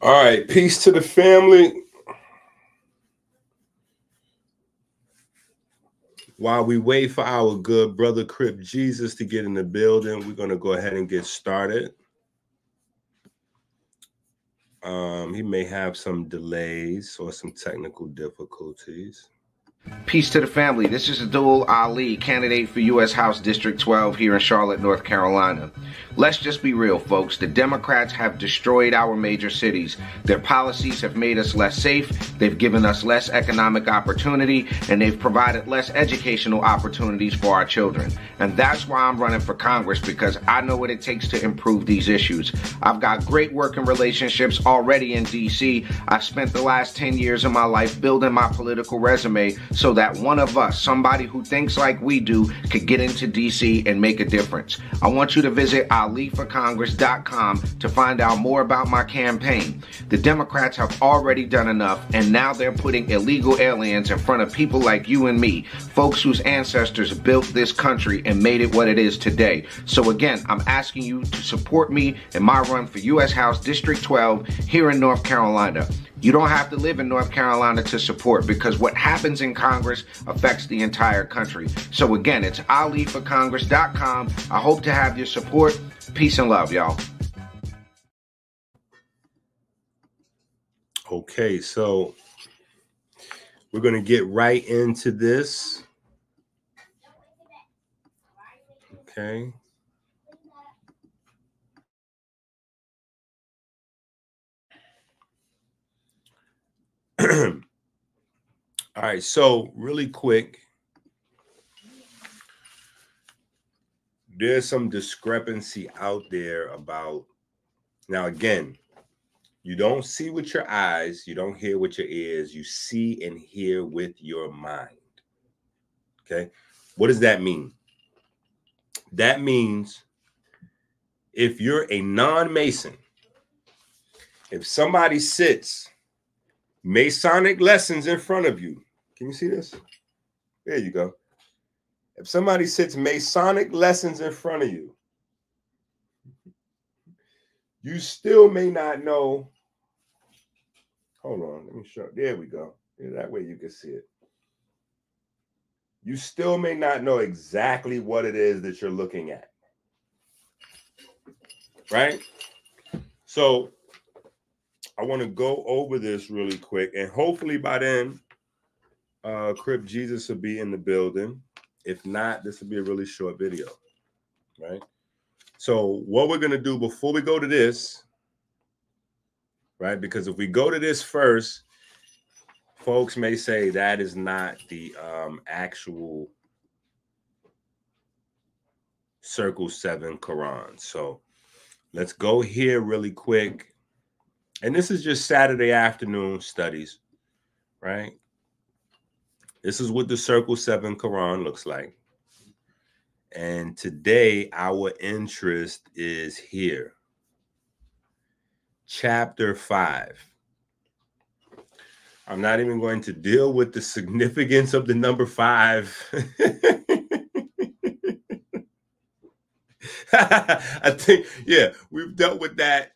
All right, peace to the family. While we wait for our good brother Crip Jesus to get in the building, we're going to go ahead and get started. Um, he may have some delays or some technical difficulties. Peace to the family. This is Abdul Ali, candidate for U.S. House District 12 here in Charlotte, North Carolina. Let's just be real, folks. The Democrats have destroyed our major cities. Their policies have made us less safe, they've given us less economic opportunity, and they've provided less educational opportunities for our children. And that's why I'm running for Congress because I know what it takes to improve these issues. I've got great working relationships already in D.C. I've spent the last 10 years of my life building my political resume so that one of us, somebody who thinks like we do, could get into DC and make a difference. I want you to visit AliForCongress.com to find out more about my campaign. The Democrats have already done enough, and now they're putting illegal aliens in front of people like you and me, folks whose ancestors built this country and made it what it is today. So again, I'm asking you to support me in my run for U.S. House District 12 here in North Carolina. You don't have to live in North Carolina to support because what happens in Congress affects the entire country. So again, it's aliforcongress.com. I hope to have your support. Peace and love, y'all. Okay, so we're going to get right into this. Okay. All right, so really quick, there's some discrepancy out there about now again, you don't see with your eyes, you don't hear with your ears, you see and hear with your mind. Okay? What does that mean? That means if you're a non-mason, if somebody sits Masonic lessons in front of you. Can you see this? There you go. If somebody sits Masonic lessons in front of you, you still may not know. Hold on, let me show. There we go. Yeah, that way you can see it. You still may not know exactly what it is that you're looking at. Right? So I want to go over this really quick, and hopefully by then, uh, Crip Jesus will be in the building. If not, this will be a really short video, right? So, what we're gonna do before we go to this, right? Because if we go to this first, folks may say that is not the um, actual Circle Seven Quran. So, let's go here really quick and this is just Saturday afternoon studies, right? This is what the Circle 7 Quran looks like. And today, our interest is here. Chapter 5. I'm not even going to deal with the significance of the number five. I think, yeah, we've dealt with that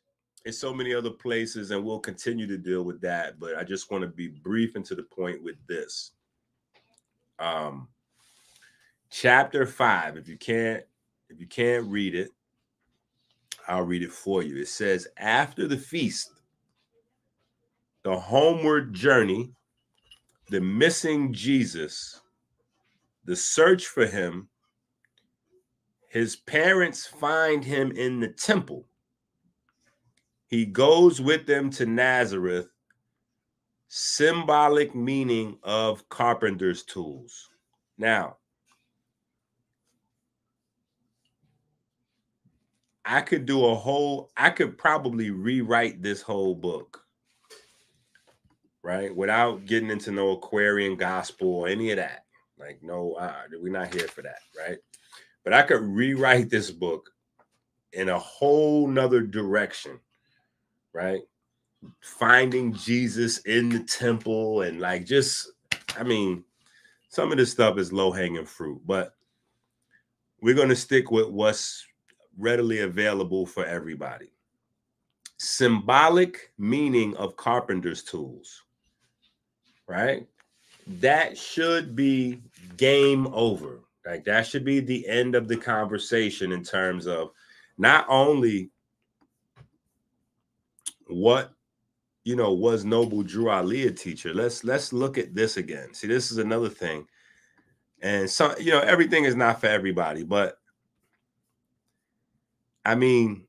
in so many other places, and we'll continue to deal with that. But I just want to be brief and to the point with this. Um, chapter five. If you can't, if you can't read it, I'll read it for you. It says, after the feast, the homeward journey, the missing Jesus, the search for him, his parents find him in the temple he goes with them to Nazareth, symbolic meaning of carpenter's tools. Now, I could do a whole, I could probably rewrite this whole book, right? Without getting into no Aquarian gospel or any of that. Like, no, uh, we're not here for that, right? But I could rewrite this book in a whole nother direction right? Finding Jesus in the temple and like just, I mean, some of this stuff is low hanging fruit, but we're going to stick with what's readily available for everybody. Symbolic meaning of carpenter's tools, right? That should be game over. Like that should be the end of the conversation in terms of not only what you know was Noble Drew Ali a teacher. Let's let's look at this again. See, this is another thing. And some, you know, everything is not for everybody, but I mean,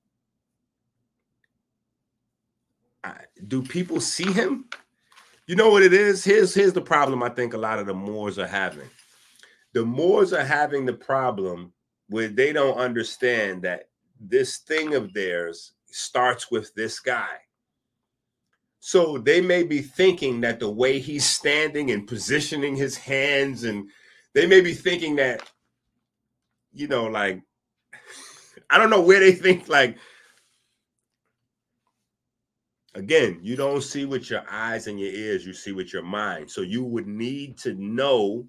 I, do people see him? You know what it is? Here's here's the problem I think a lot of the Moors are having. The Moors are having the problem where they don't understand that this thing of theirs starts with this guy. So they may be thinking that the way he's standing and positioning his hands, and they may be thinking that, you know, like I don't know where they think like again, you don't see with your eyes and your ears, you see with your mind. So you would need to know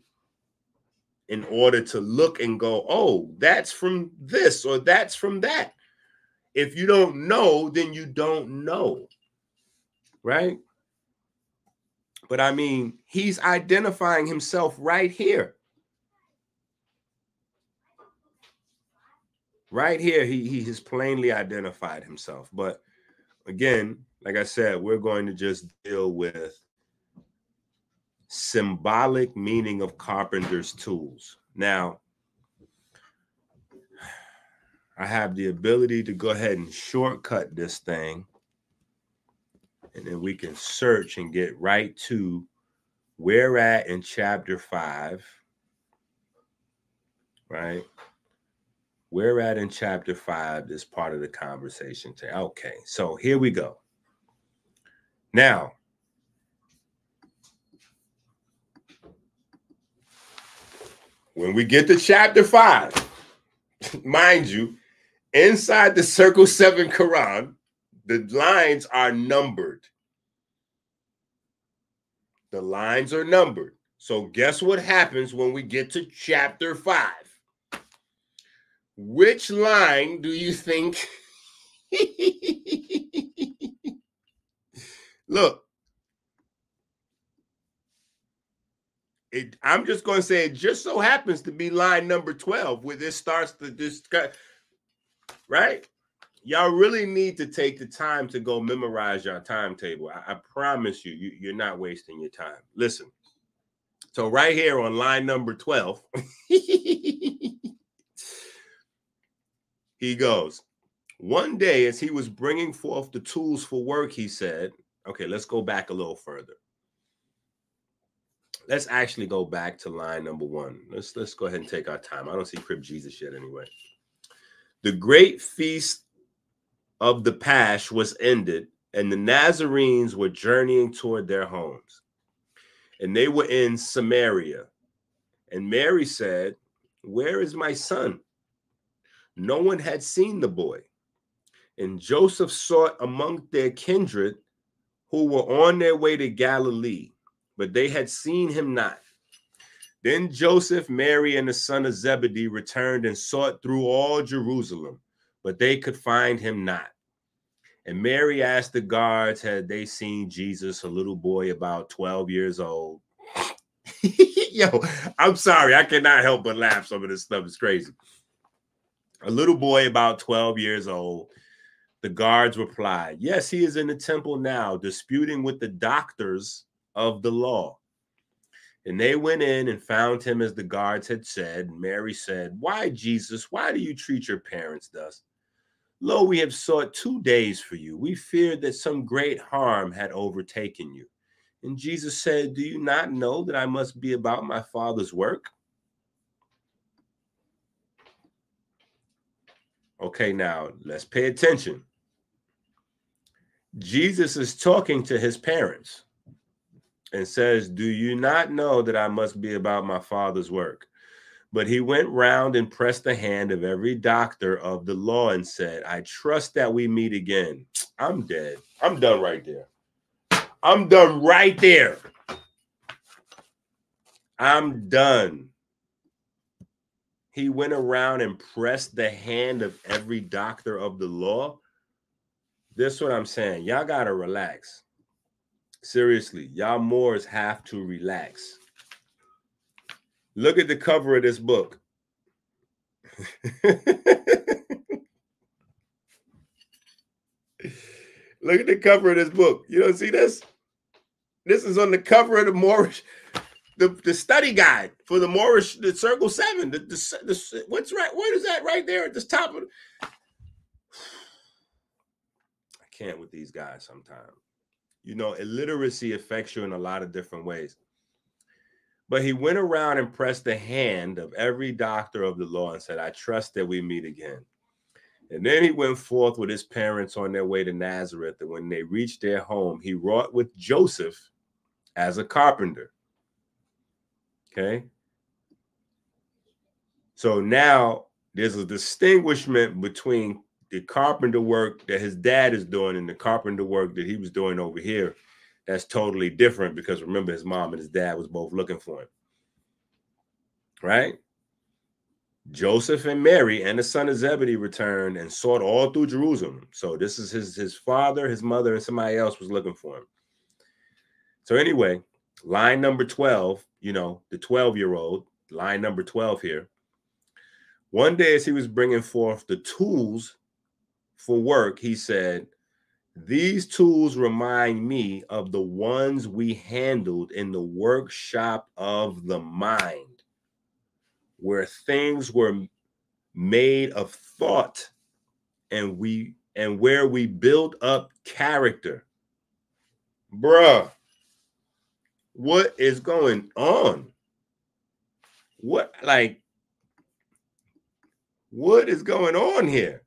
in order to look and go, oh, that's from this or that's from that. If you don't know, then you don't know. Right? But I mean, he's identifying himself right here. right here he he has plainly identified himself but again like i said we're going to just deal with symbolic meaning of carpenter's tools now i have the ability to go ahead and shortcut this thing and then we can search and get right to where at in chapter 5 right we're at in chapter five, this part of the conversation. Okay, so here we go. Now, when we get to chapter five, mind you, inside the circle seven Quran, the lines are numbered. The lines are numbered. So, guess what happens when we get to chapter five? Which line do you think? Look, it, I'm just going to say it just so happens to be line number 12 where this starts to discuss, right? Y'all really need to take the time to go memorize your timetable. I, I promise you, you, you're not wasting your time. Listen. So, right here on line number 12. He goes, One day, as he was bringing forth the tools for work, he said, Okay, let's go back a little further. Let's actually go back to line number one. Let's let's go ahead and take our time. I don't see Crip Jesus yet anyway. The great feast of the Pasch was ended, and the Nazarenes were journeying toward their homes. And they were in Samaria. And Mary said, Where is my son? No one had seen the boy. And Joseph sought among their kindred who were on their way to Galilee, but they had seen him not. Then Joseph, Mary, and the son of Zebedee returned and sought through all Jerusalem, but they could find him not. And Mary asked the guards, had they seen Jesus, a little boy about 12 years old? Yo, I'm sorry, I cannot help but laugh. Some of this stuff is crazy a little boy about 12 years old. The guards replied, Yes, he is in the temple now, disputing with the doctors of the law. And they went in and found him as the guards had said. Mary said, Why, Jesus, why do you treat your parents thus? Lo, we have sought two days for you. We feared that some great harm had overtaken you. And Jesus said, Do you not know that I must be about my Father's work? Okay, now let's pay attention. Jesus is talking to his parents and says, Do you not know that I must be about my father's work? But he went round and pressed the hand of every doctor of the law and said, I trust that we meet again. I'm dead. I'm done right there. I'm done right there. I'm done. he went around and pressed the hand of every doctor of the law. This is what I'm saying. Y'all gotta relax. Seriously, y'all Moors have to relax. Look at the cover of this book. Look at the cover of this book. You don't see this? This is on the cover of the Moorish, the, the study guide for the Moorish, the Circle Seven. The, the, the what's right? What is that right there at the top of? I can't with these guys sometimes. You know, illiteracy affects you in a lot of different ways. But he went around and pressed the hand of every doctor of the law and said, I trust that we meet again. And then he went forth with his parents on their way to Nazareth. And when they reached their home, he wrought with Joseph as a carpenter. Okay. So now there's a distinguishment between the carpenter work that his dad is doing and the carpenter work that he was doing over here. That's totally different because remember, his mom and his dad was both looking for him. Right? Joseph and Mary and the son of Zebedee returned and sought all through Jerusalem. So this is his his father, his mother, and somebody else was looking for him. So anyway, line number 12, you know, the 12-year-old, line number 12 here. One day as he was bringing forth the tools for work, he said, these tools remind me of the ones we handled in the workshop of the mind where things were made of thought and we and where we build up character. Bruh, what is going on? What like what is going on here?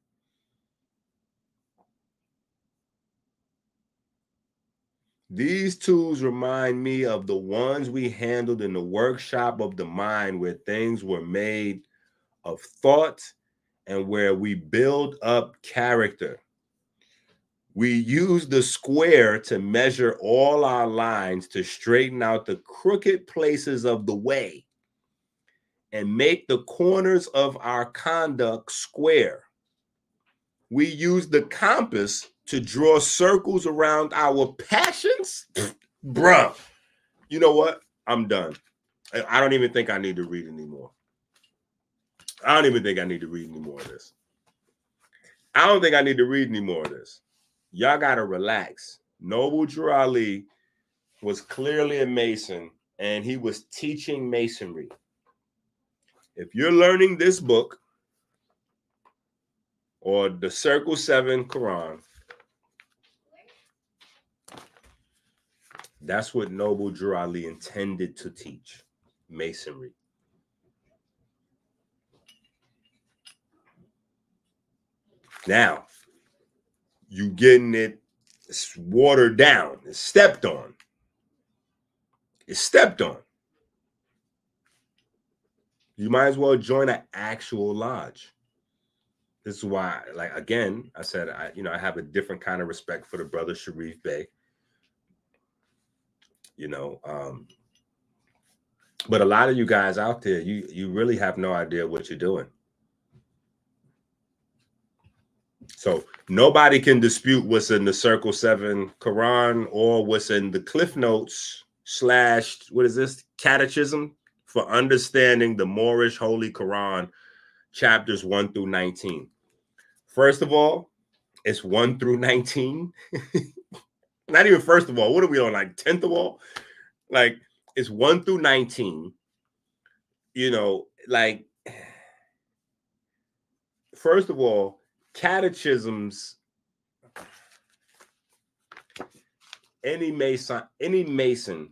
These tools remind me of the ones we handled in the workshop of the mind, where things were made of thought and where we build up character. We use the square to measure all our lines to straighten out the crooked places of the way and make the corners of our conduct square. We use the compass to draw circles around our passions, bruh. You know what? I'm done. I don't even think I need to read anymore. I don't even think I need to read any more of this. I don't think I need to read any more of this. Y'all gotta relax. Noble Drew Ali was clearly a Mason and he was teaching Masonry. If you're learning this book or the Circle 7 Quran, That's what Noble Drew Ali intended to teach masonry. Now, you getting it it's watered down, it's stepped on. It's stepped on. You might as well join an actual lodge. This is why, like again, I said I, you know, I have a different kind of respect for the brother Sharif Bey you know. Um, but a lot of you guys out there, you you really have no idea what you're doing. So nobody can dispute what's in the Circle Seven Quran or what's in the Cliff Notes slash what is this catechism for understanding the Moorish Holy Quran, chapters one through nineteen. First of all, it's one through nineteen. Not even first of all. What are we on? Like tenth of all? Like it's one through nineteen. You know, like first of all, catechisms. Any mason, any mason,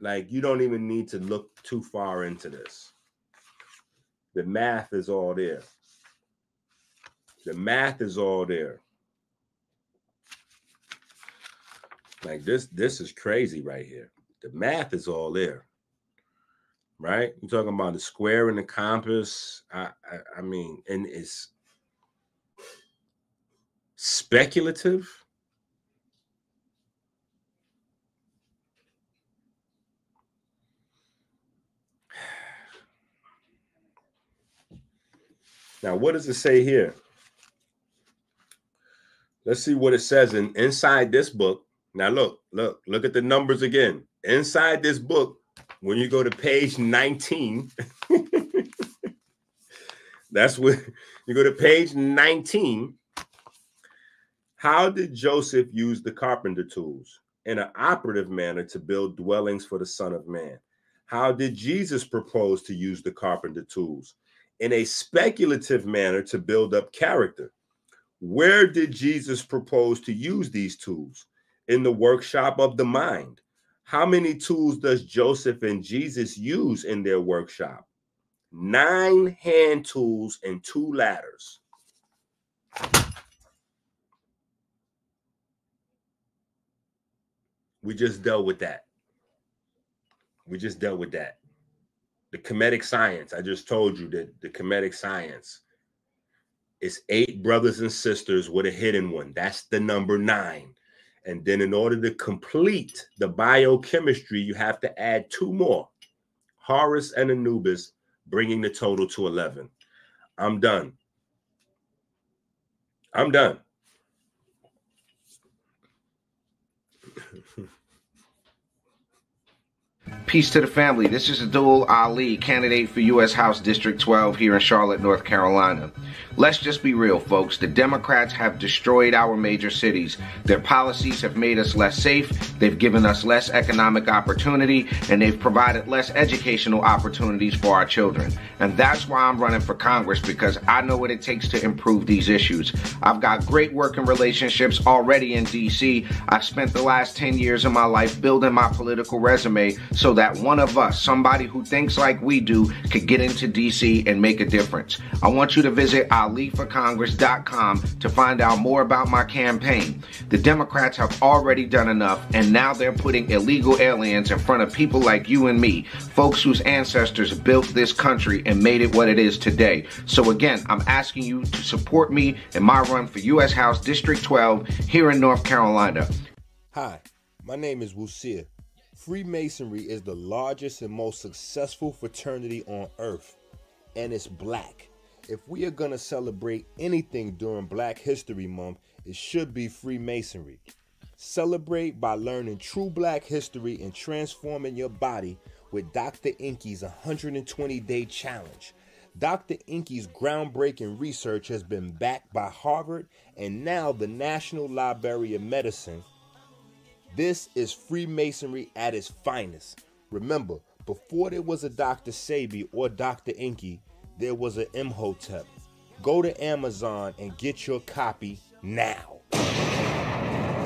like you don't even need to look too far into this. The math is all there. The math is all there. Like this, this is crazy right here. The math is all there. Right? You're talking about the square and the compass. I, I, I mean, and it's speculative. Now, what does it say here? Let's see what it says in inside this book. Now, look, look, look at the numbers again. Inside this book, when you go to page 19, that's what you go to page 19. How did Joseph use the carpenter tools in an operative manner to build dwellings for the Son of Man? How did Jesus propose to use the carpenter tools in a speculative manner to build up character? Where did Jesus propose to use these tools? In the workshop of the mind. How many tools does Joseph and Jesus use in their workshop? Nine hand tools and two ladders. We just dealt with that. We just dealt with that. The Kemetic science. I just told you that the Kemetic science is eight brothers and sisters with a hidden one. That's the number nine. And then, in order to complete the biochemistry, you have to add two more Horus and Anubis, bringing the total to 11. I'm done. I'm done. Peace to the family. This is Abdul Ali, candidate for U.S. House District 12 here in Charlotte, North Carolina. Let's just be real, folks. The Democrats have destroyed our major cities. Their policies have made us less safe, they've given us less economic opportunity, and they've provided less educational opportunities for our children. And that's why I'm running for Congress because I know what it takes to improve these issues. I've got great working relationships already in D.C. I've spent the last 10 years of my life building my political resume so that one of us, somebody who thinks like we do, could get into DC and make a difference. I want you to visit aliforcongress.com to find out more about my campaign. The Democrats have already done enough, and now they're putting illegal aliens in front of people like you and me, folks whose ancestors built this country and made it what it is today. So again, I'm asking you to support me in my run for U.S. House District 12 here in North Carolina. Hi, my name is Wusir. Freemasonry is the largest and most successful fraternity on earth, and it's black. If we are going to celebrate anything during Black History Month, it should be Freemasonry. Celebrate by learning true black history and transforming your body with Dr. Enqi's 120 day challenge. Dr. Enqi's groundbreaking research has been backed by Harvard and now the National Library of Medicine this is Freemasonry at its finest. Remember, before there was a Dr. Sebi or Dr. Enqi, there was an Imhotep. Go to Amazon and get your copy now.